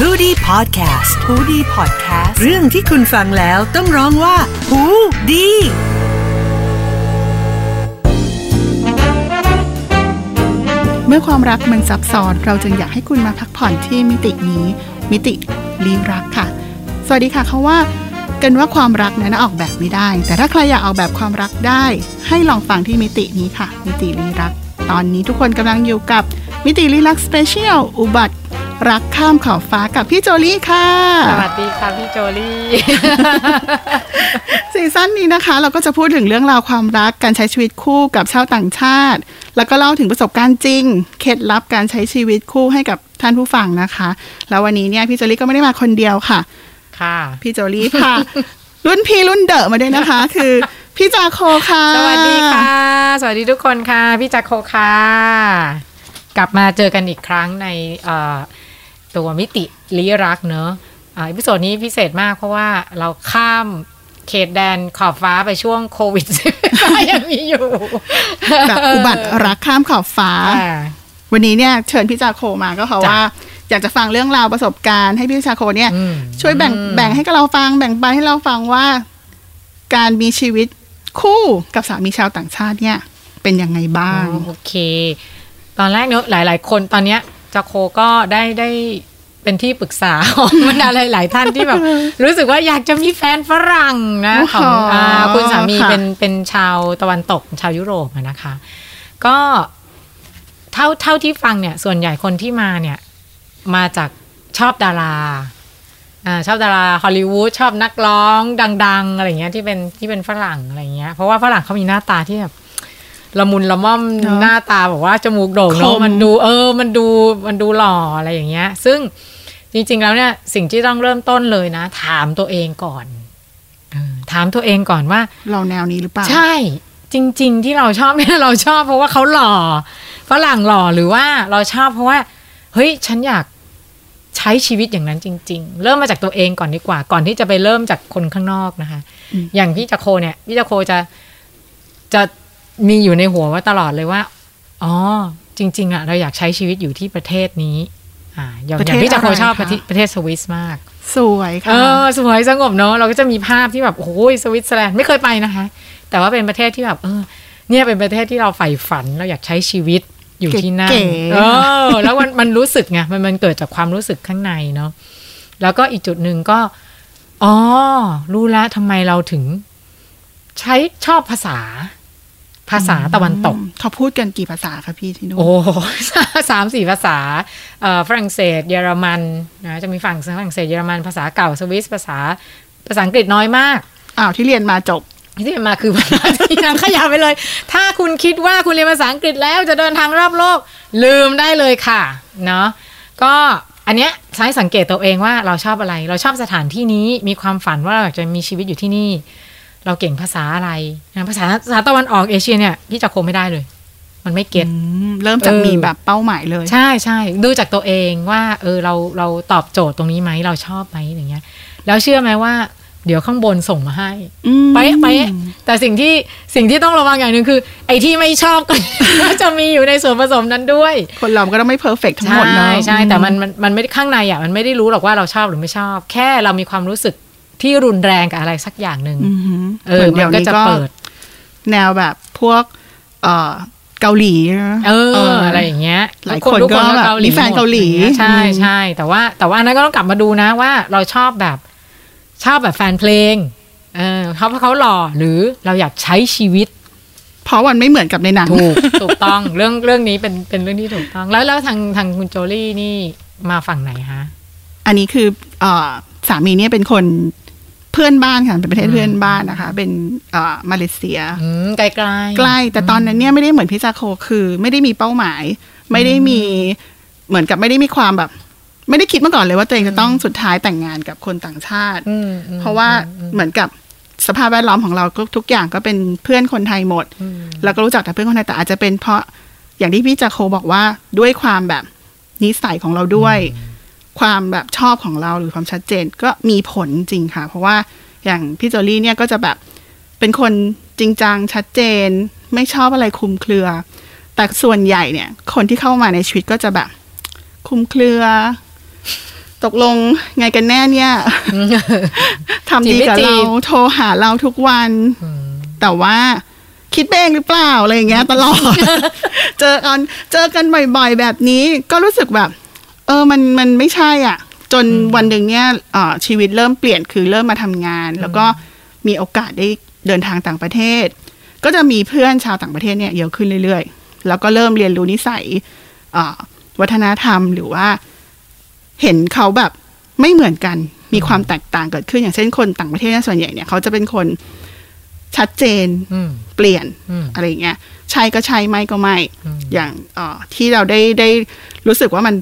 h o ดี้พอดแคสต์ฮูดี้พอดแคสต์เรื่องที่คุณฟังแล้วต้องร้องว่าหูดีเมื่อความรักมันซับซ้อน เราจึงอยากให้คุณมาพักผ่อนที่มิตินี้ มิติลี้รักค่ะ สวัสดีค่ะเขาว่ากันว่าความรักนั้นออกแบบไม่ได้ แต่ถ้าใครอยากออกแบบความรักได้ ให้ลองฟังที่มิตินี้ค่ะ มิติลี้รัก ตอนนี้ทุกคนกำลังอยู่กับมิติลี้รัก Special อุบัติ รักข้ามขอบฟ้ากับพี่โจลี่ค่ะ สวัสดีค่ะพี่โจลี่ซีซั่นนี้นะคะ เราก็จะพูดถึงเรื่องราวความรักการใช้ชีวิตคู่กับชาวต่างชาติ แล้วก็เล่าถึงประสบการณ์จริง เคล็ดลับการใช้ชีวิตคู่ให้กับท่านผู้ฟังนะคะ แล้ววันนี้เนี่ยพี่โจลี่ก็ไม่ได้มาคนเดียวค่ะ ค่ะ พี่โจลี่ค่ะ รุ่นพี่รุ่นเดอะมาด้วยนะคะ คือพี่จาโคค่ะ สวัสดีค่ะ สวัสดีทุกคนค่ะ พี่จักรโคค่ะ กลับมาเจอกันอีกครั้งในเอ่อตัวมิติลี้รักเนอะอ่า episode นี้พิเศษมากเพราะว่าเราข้ามเขตแดนขอบฟ้าไปช่วงโควิดยังมีอยู่แบบอุบัติรักข้ามขอบฟ้าอ่าวันนี้เนี่ยเชิญพี่จาโคมาก็เพราะจ้ะว่าอยากจะฟังเรื่องราวประสบการณ์ให้พี่จาโคเนี่ยอืมช่วยแบ่งอืมแบ่งให้กับเราฟัง แบ่งปันให้เราฟังว่าการมีชีวิตคู่กับสามีชาวต่างชาติเนี่ย เป็นยังไงบ้าง โอเค ตอนแรกเนอะหลาย ๆ คนตอนเนี้ยจักรโคก็ได้ได้เป็นที่ปรึกษาของบรรดาหลาย ๆ ท่านที่แบบ รู้สึกว่าอยากจะมีแฟนฝรั่งนะโอ้โหของอาคุณสามีค่ะเป็นเป็นชาวตะวันตกชาวยุโรปอะนะคะ ก็เท่าเท่าที่ฟังเนี่ย ส่วนใหญ่คนที่มาเนี่ย มาจากชอบดาราอ่าชอบดาราฮอลลีวูดชอบนักร้อง ดัง ๆ อะไรเงี้ยที่เป็นที่เป็นฝรั่งอะไรเงี้ย เพราะว่าฝรั่งเขามีหน้าตาที่แบบ ละมุนละม่อมเนอะหน้าตาแบบว่าจมูกโด่งคเนอะมมันดูเออ มันดูมันดูหล่ออะไรอย่างเงี้ย ซึ่งจริง ๆ แล้วเนี่ยสิ่งที่ต้องเริ่มต้นเลยนะ ถามตัวเองก่อนเออถามตัวเองก่อนว่า เราแนวนี้หรือเปล่า ใช่ จริง ๆ ที่เราชอบเนี่ยเราชอบเพราะว่าเขาหล่อฝรั่งหล่อหรือว่าเราชอบเพราะว่า เฮ้ย ฉันอยากใช้ชีวิตอย่างนั้นจริง ๆ เริ่มมาจากตัวเองก่อนดีกว่า ก่อนที่จะไปเริ่มจากคนข้างนอกนะคะอืมอย่างพี่จักรโคเนี่ยพี่จักรโคจะจะ มีอยู่ในหัวว่าตลอดเลยว่า อ๋อ จริง ๆอะเราอยากใช้ชีวิตอยู่ที่ประเทศนี้อ่าอย่างอย่างพี่จักรโคชอบประเทศประเทศสวิสมาก สวยเอค่ะอสวยสงบเนอะเราก็จะมีภาพที่แบบโอ้ยสวิตเซอร์แลนด์ไม่เคยไปนะคะ แต่ว่าเป็นประเทศที่แบบเออ เนี่ยเป็นประเทศที่เราใฝ่ฝันเราอยากใช้ชีวิตอยู่ที่นั่นเก๋เออแล้วมันมันรู้สึกไงมันมันเกิดจากความรู้สึกข้างในเนาะแล้วก็อีกจุดหนึ่งก็อ๋อรู้แล้วทำไมเราถึง ใช้ชอบภาษา ภาษาตะวันตก เขาพูดกันกี่ภาษาคะพี่ที่นู่นโอ้สามสี่ภาษาเอ่อฝรั่งเศส เยอรมันนะจะมีฝั่งฝรั่งเศสเยอรมันภาษาเก่าสวิสภาษาภาษาอังกฤษน้อยมากอ้าวที่เรียนมาจบที่เรียนมาคือภาษาที่นางขยายไปเลย ถ้าคุณคิดว่าคุณเรียนภาษาอังกฤษแล้วจะเดินทางรอบโลก ลืมได้เลยค่ะเนาะก็อันเนี้ยใช้สังเกตตัวเองว่าเราชอบอะไร เราชอบสถานที่นี้มีความฝันว่าเราอยากจะมีชีวิตอยู่ที่นี่ เราเก่งภาษาอะไรนะภาษาภาษาตะวันออกเอเชียเนี่ยพี่จะคงไม่ได้เลย มันไม่เก็ตอืมเริ่มจากเออมีแบบเป้าหมายเลย ใช่ใช่ดูจากตัวเองว่า เออเราเราตอบโจทย์ตรงนี้ไหมเราชอบไหมอย่างเงี้ย แล้วเชื่อไหมว่าเดี๋ยวข้างบนส่งมาให้อืมเป๊ะเป๊ะแต่สิ่งที่สิ่งที่ต้องระวังอย่างหนึ่งคือ ไอ้ที่ไม่ชอบก็ก็จะมีอยู่ในส่วนผสมนั้นด้วย คนเราก็ต้องไม่เพอร์เฟกทั้งหมดเนาะใช่ใช่แต่มันมันมันไม่ได้ข้างในอะมันไม่ได้รู้หรอกว่าเราชอบหรือไม่ชอบ แค่เรามีความรู้สึก ที่รุนแรงกับอะไรสักอย่างหนึ่งอือหือเออหมันก็จะเปิด แนวแบบพวก เอ่อเกาหลีนะเอออะไรอย่างเงี้ย หลายทุคนทุก็แบบมีแฟนเกาหลีมดอย่งงี้ยใช่อืมใช่แต่ว่า แต่ว่าอันนั้นก็ต้องกลับมาดูนะว่าเราชอบแบบชอบแบบแฟนเพลง เออเขาเพราะเขาหล่อหรือเราอยากใช้ชีวิต เพราะมันไม่เหมือนกับในหนังถูกถูกต้องเรื่องเรื่องนี้เป็นเป็นเรื่องที่ถูกต้อง แล้วแล้วทางทางคุณโจลี่นี่มาฝั่งไหนฮะ อันนี้คือเอ่อสามีเนี่ยเป็นคน เพื่อนบ้านค่ะเป็นประเทศเพื่อนบ้านนะคะ เป็นเอ่อมาเลเซียอืมไกลๆใกล้ แต่ตอนนั้นเนี่ยไม่ได้เหมือนพี่จาโคคือ ไม่ได้มีเป้าหมาย ไม่ได้มีเหมือนกับไม่ได้มีความแบบ ไม่ได้คิดมาก่อนเลยว่าตัวเองจะต้องสุดท้ายแต่งงานกับคนต่างชาติอืมอืมเพราะว่าเหมือนกับสภาพแวดล้อมของเราก็ทุกอย่างก็เป็นเพื่อนคนไทยหมดอืมแล้วก็รู้จักแต่เพื่อนคนไทยแต่อาจจะเป็นเพราะอย่างที่พี่จาโคบอกว่าด้วยความแบบนิสัยของเราด้วย ความแบบชอบของเราหรือความชัดเจนก็มีผลจริงค่ะ เพราะว่าอย่างพี่โจลี่เนี่ยก็จะแบบเป็นคนจริงจังชัดเจน ไม่ชอบอะไรคลุมเครือ แต่ส่วนใหญ่เนี่ย คนที่เข้ามาในชีวิตก็จะแบบคลุมเครือ ตกลงไงกันแน่เนี่ยทำดีกับจีบไม่จีเราบโทรหาเราทุกวัน แต่ว่าคิดไปเองหรือเปล่าอะไรอย่างเงี้ยตลอด เจอกันเจอกันบ่อยๆแบบนี้ ก็รู้สึกแบบ เออมันมันไม่ใช่อะ จนวันหนึ่งเนี่ยเอ่อชีวิตเริ่มเปลี่ยนคือเริ่มมาทำงาน แล้วก็มีโอกาสได้เดินทางต่างประเทศ ก็จะมีเพื่อนชาวต่างประเทศเนี่ยเยอะขึ้นเรื่อยๆ แล้วก็เริ่มเรียนรู้นิสัยเอ่อวัฒนธรรมหรือว่าเห็นเขาแบบไม่เหมือนกัน มีความแตกต่างเกิดขึ้นอย่างเช่นคนต่างประเทศเนี่ยส่วนใหญ่เนี่ยเขาจะเป็นคนชัดเจนอืมเปลี่ยนอืมอะไรอย่างเงี้ยใช่ก็ใช่ไม่ก็ไม่อืมอย่างเอ่อที่เราได้ได้รู้สึกว่ามัน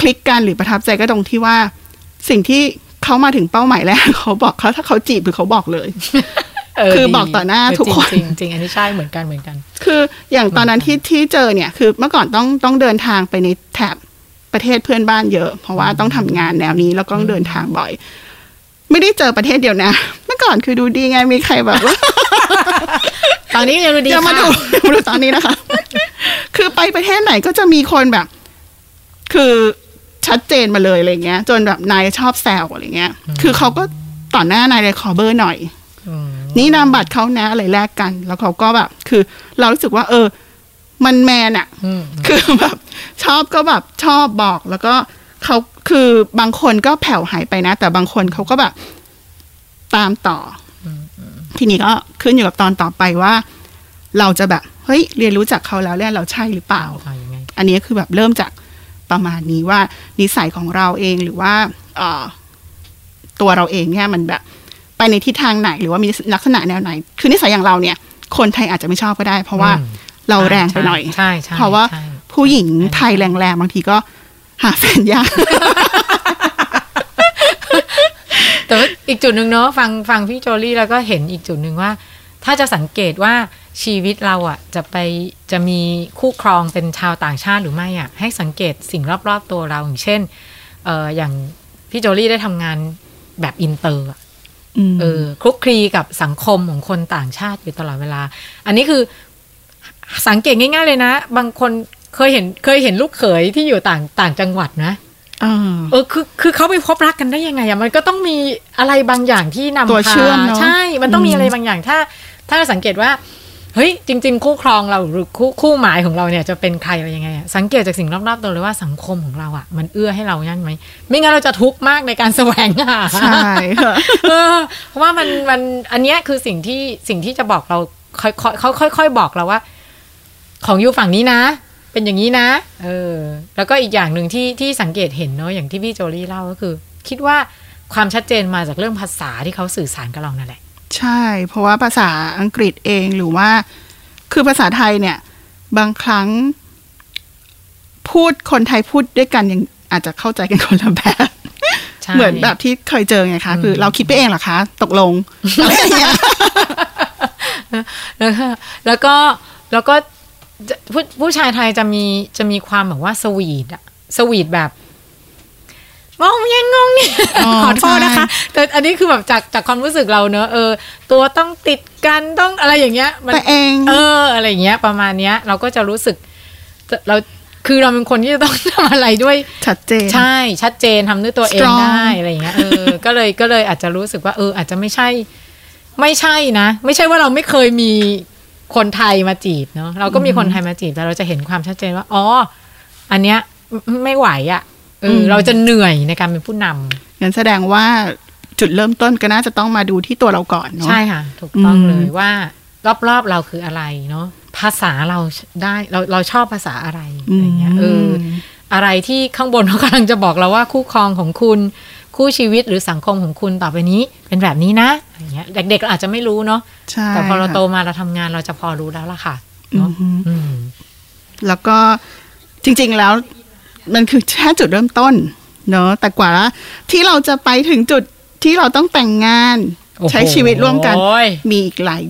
คลิกกันหรือประทับใจก็ตรงที่ว่า สิ่งที่เขามาถึงเป้าหมายแรกเขาบอกเขาถ้าเขาจีบคือเขาบอกเลยเคือดีบอกต่อหน้าเทุกคนจริงๆจริงๆอันนี้ใช่เหมือนกันเหมือนกัน คืออย่างตอนนั้นที่ที่เจอเนี่ยคือเมื่อก่อนต้องต้องเดินทางไปในแถบประเทศเพื่อนบ้านเยอะ เพราะว่าต้องทำงานแนวนี้แล้วก็ต้องเดินทางบ่อย ไม่ได้เจอประเทศเดียวนะ เมื่อก่อนคือดูดีไงมีใครแบบว่าตอนนี้ยังดูดีอย่ามาดูค่ะอย่ามาดูตอนนี้นะคะ คือไปประเทศไหนก็จะมีคนแบบ คือ ชัดเจนมาเลยอะไรเงี้ย จนแบบนายชอบแซวอะไรเงี้ย คือเขาก็ต่อหน้านายเลยขอเบอร์หน่อยอืมนี่นามบัตรเขานะอะไรแลกกัน แล้วเขาก็แบบ คือ เรารู้สึกว่า เออ มันแมนอะอืมคือแบบชอบก็แบบชอบบอกแล้วก็เขาคือบางคนก็แผ่วหายไปนะ แต่บางคนเขาก็แบบ ตามต่ออทีนี้ก็ขึ้นอยู่กับตอนต่อไปว่า เราจะแบบ เฮ้ย เรียนรู้จากเขาแล้วเนี่ยเราใช่หรือเปล่าเอายังไงอันนี้คือแบบเริ่มจาก ประมาณนี้ว่านิสัยของเราเองหรือว่าเอ่อตัวเราเองเนี่ยมันแบบไปในทิศทางไหนหรือว่ามีลักษณะแนวไหน คือนิสัยอย่างเราเนี่ย คนไทยอาจจะไม่ชอบก็ได้ เพราะว่าอืมเราแรงไปหน่อยใช่ใช่เพราะว่าใช่ผู้หญิงไทยแรงๆบางทีก็หาแฟนยากแต่ว่าอีกจุดหนึ่งเนาะฟังฟังพี่โจลี่แล้วก็เห็นอีกจุดหนึ่งว่า ถ้าจะสังเกตว่า ชีวิตเราอะจะไปจะมีคู่ครองเป็นชาวต่างชาติหรือไม่อะให้สังเกตสิ่งรอบๆตัวเราอย่างเช่นเอออย่างพี่โจลี่ได้ทำงานแบบอินเตอร์อะมเออคลุกคลีกับสังคมของคนต่างชาติอยู่ตลอดเวลา อันนี้คือสังเกตง่าย ๆ เลยนะ บางคนเคยเห็นเคยเห็นลูกเขยที่อยู่ต่างต่างจังหวัดนะอ่าเออคือคือเขาไปพบรักกันได้ยังไงอะมันก็ต้องมีอะไรบางอย่างที่นำตัวพาเชื่อมเนอะใช่ มันต้องมีอืมอะไรบางอย่างถ้า ถ้าเราสังเกตว่า เฮ้ยจริง ๆ คู่ครองเราหรือคู่คู่หมายของเราเนี่ยจะเป็นใครอะไรยังไงอะสังเกตจากสิ่งรอบๆตัวเลยว่าสังคมของเราอะมันเอื้อให้เรายั่นไหมไม่งั้นเราจะทุกข์มากในการแสวงหาใช่ค่ะเออเพราะว่ามันมันอันเนี้ยคือสิ่งที่สิ่งที่จะบอกเราค่อยค่อยเขาค่อย ๆ บอกเราว่า ของอยู่ฝั่งนี้นะ เป็นอย่างนี้นะ เออ แล้วก็อีกอย่างหนึ่งที่ที่สังเกตเห็นเนาะอย่างที่พี่โจลี่เล่าก็คือ คิดว่าความชัดเจนมาจากเรื่องภาษาที่เขาสื่อสารกับเรานั่นแหละ ใช่ เพราะว่าภาษาอังกฤษเองหรือว่า คือภาษาไทยเนี่ย บางครั้ง พูดคนไทยพูดด้วยกันยังอาจจะเข้าใจกันคนละแบบใช่เหมือนแบบที่เคยเจอไงคะ คือเราคิดไปเองเหรอคะ ตกลงอะไรอย่างเงี้ยแล้วก็แล้วก็แล้วก็จะผู้ผู้ชายไทยจะมีจะมีความแบบว่าสวีทอะสวีทแบบ งงยังงงเนี่ยอ๋อขอโทษนะคะ แต่อันนี้คือแบบจากจากความรู้สึกเราเนอะเออ ตัวต้องติดกันต้องอะไรอย่างเงี้ย มันแต่เองเออ อะไรอย่างเงี้ย ประมาณเนี้ย เราก็จะรู้สึกเราคือเราเป็นคนที่จะต้องทำอะไรด้วยชัดเจน ใช่ ชัดเจนทำด้วยตัวเอง Strong ได้อะไรอย่างเงี้ยเออก็เลยก็เลยอาจจะรู้สึกว่า เออ อาจจะไม่ใช่ ไม่ใช่นะ ไม่ใช่ว่าเราไม่เคยมีคนไทยมาจีบเนาะเราก็มีคนไทยมาจีบแต่เราจะเห็นความชัดเจนว่าอ๋ออันเนี้ยไม่ไม่ไหวอะ่ะ เอออมเราจะเหนื่อยในการเป็นผู้นำงั้นแสดงว่าจุดเริ่มต้นก็น่าจะต้องมาดูที่ตัวเราก่อนเนาะใช่ค่ะ ถูกต้องอืมเลยว่ารอบๆเราคืออะไรเนาะภาษาเราได้เราเราชอบภาษาอะไรอะไรเงี้ยเอออะไรที่ข้างบนเขากำลังจะบอกเราว่าคู่ครองของคุณ คู่ชีวิตหรือสังคมของคุณต่อไปนี้ เป็นแบบนี้นะอะไรเงี้ย เด็กๆเราอาจจะไม่รู้เนาะใช่แต่พอเราค่ะโตมาเราทำงานเราจะพอรู้แล้วล่ะค่ะเนาะอือฮึอืมแล้วก็จริงๆแล้ว มันคือแค่จุดเริ่มต้นเนอะแต่กว่าที่เราจะไปถึงจุดที่เราต้องแต่งงานโอ้โหใช้ชีวิตร่วมกัน มีอีกหลาย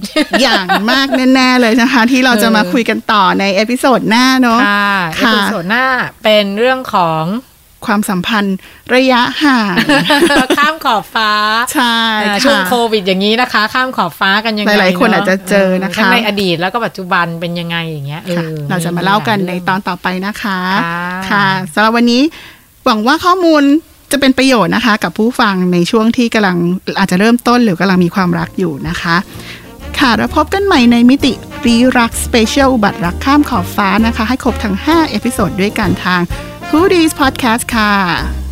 อย่างมากแน่ๆเลยนะคะ ที่เราจะมาคุยกันต่อใน episode หน้าเนอะค่ะค่ะ episodeหน้าเป็นเรื่องของ ความสัมพันธ์ระยะห่าง ข้ามขอบฟ้า ใช่อ่าค่ะช่วงโควิดอย่างนี้นะคะ ข้ามขอบฟ้ากันยังไงหลายๆคนเอาจจะเจอนะคะทั้งในอดีตแล้วก็ปัจจุบันเป็นยังไงอย่างเงี้ยอค่ะอเราจะมาเล่ากันในตอนมีหลยต่อไปนะคะค่ะค่ะสำหรับวันนี้หวังว่าข้อมูลจะเป็นประโยชน์นะคะ กับผู้ฟังในช่วงที่กำลังอาจจะเริ่มต้นหรือกำลังมีความรักอยู่นะคะ ค่ะแล้วพบกันใหม่ในมิติลี้รัก Special อุบัติรักข้ามขอบฟ้านะคะ ให้ครบทั้ง 5 episode ด้วยกันทาง Who Dis Podcast ค่ะ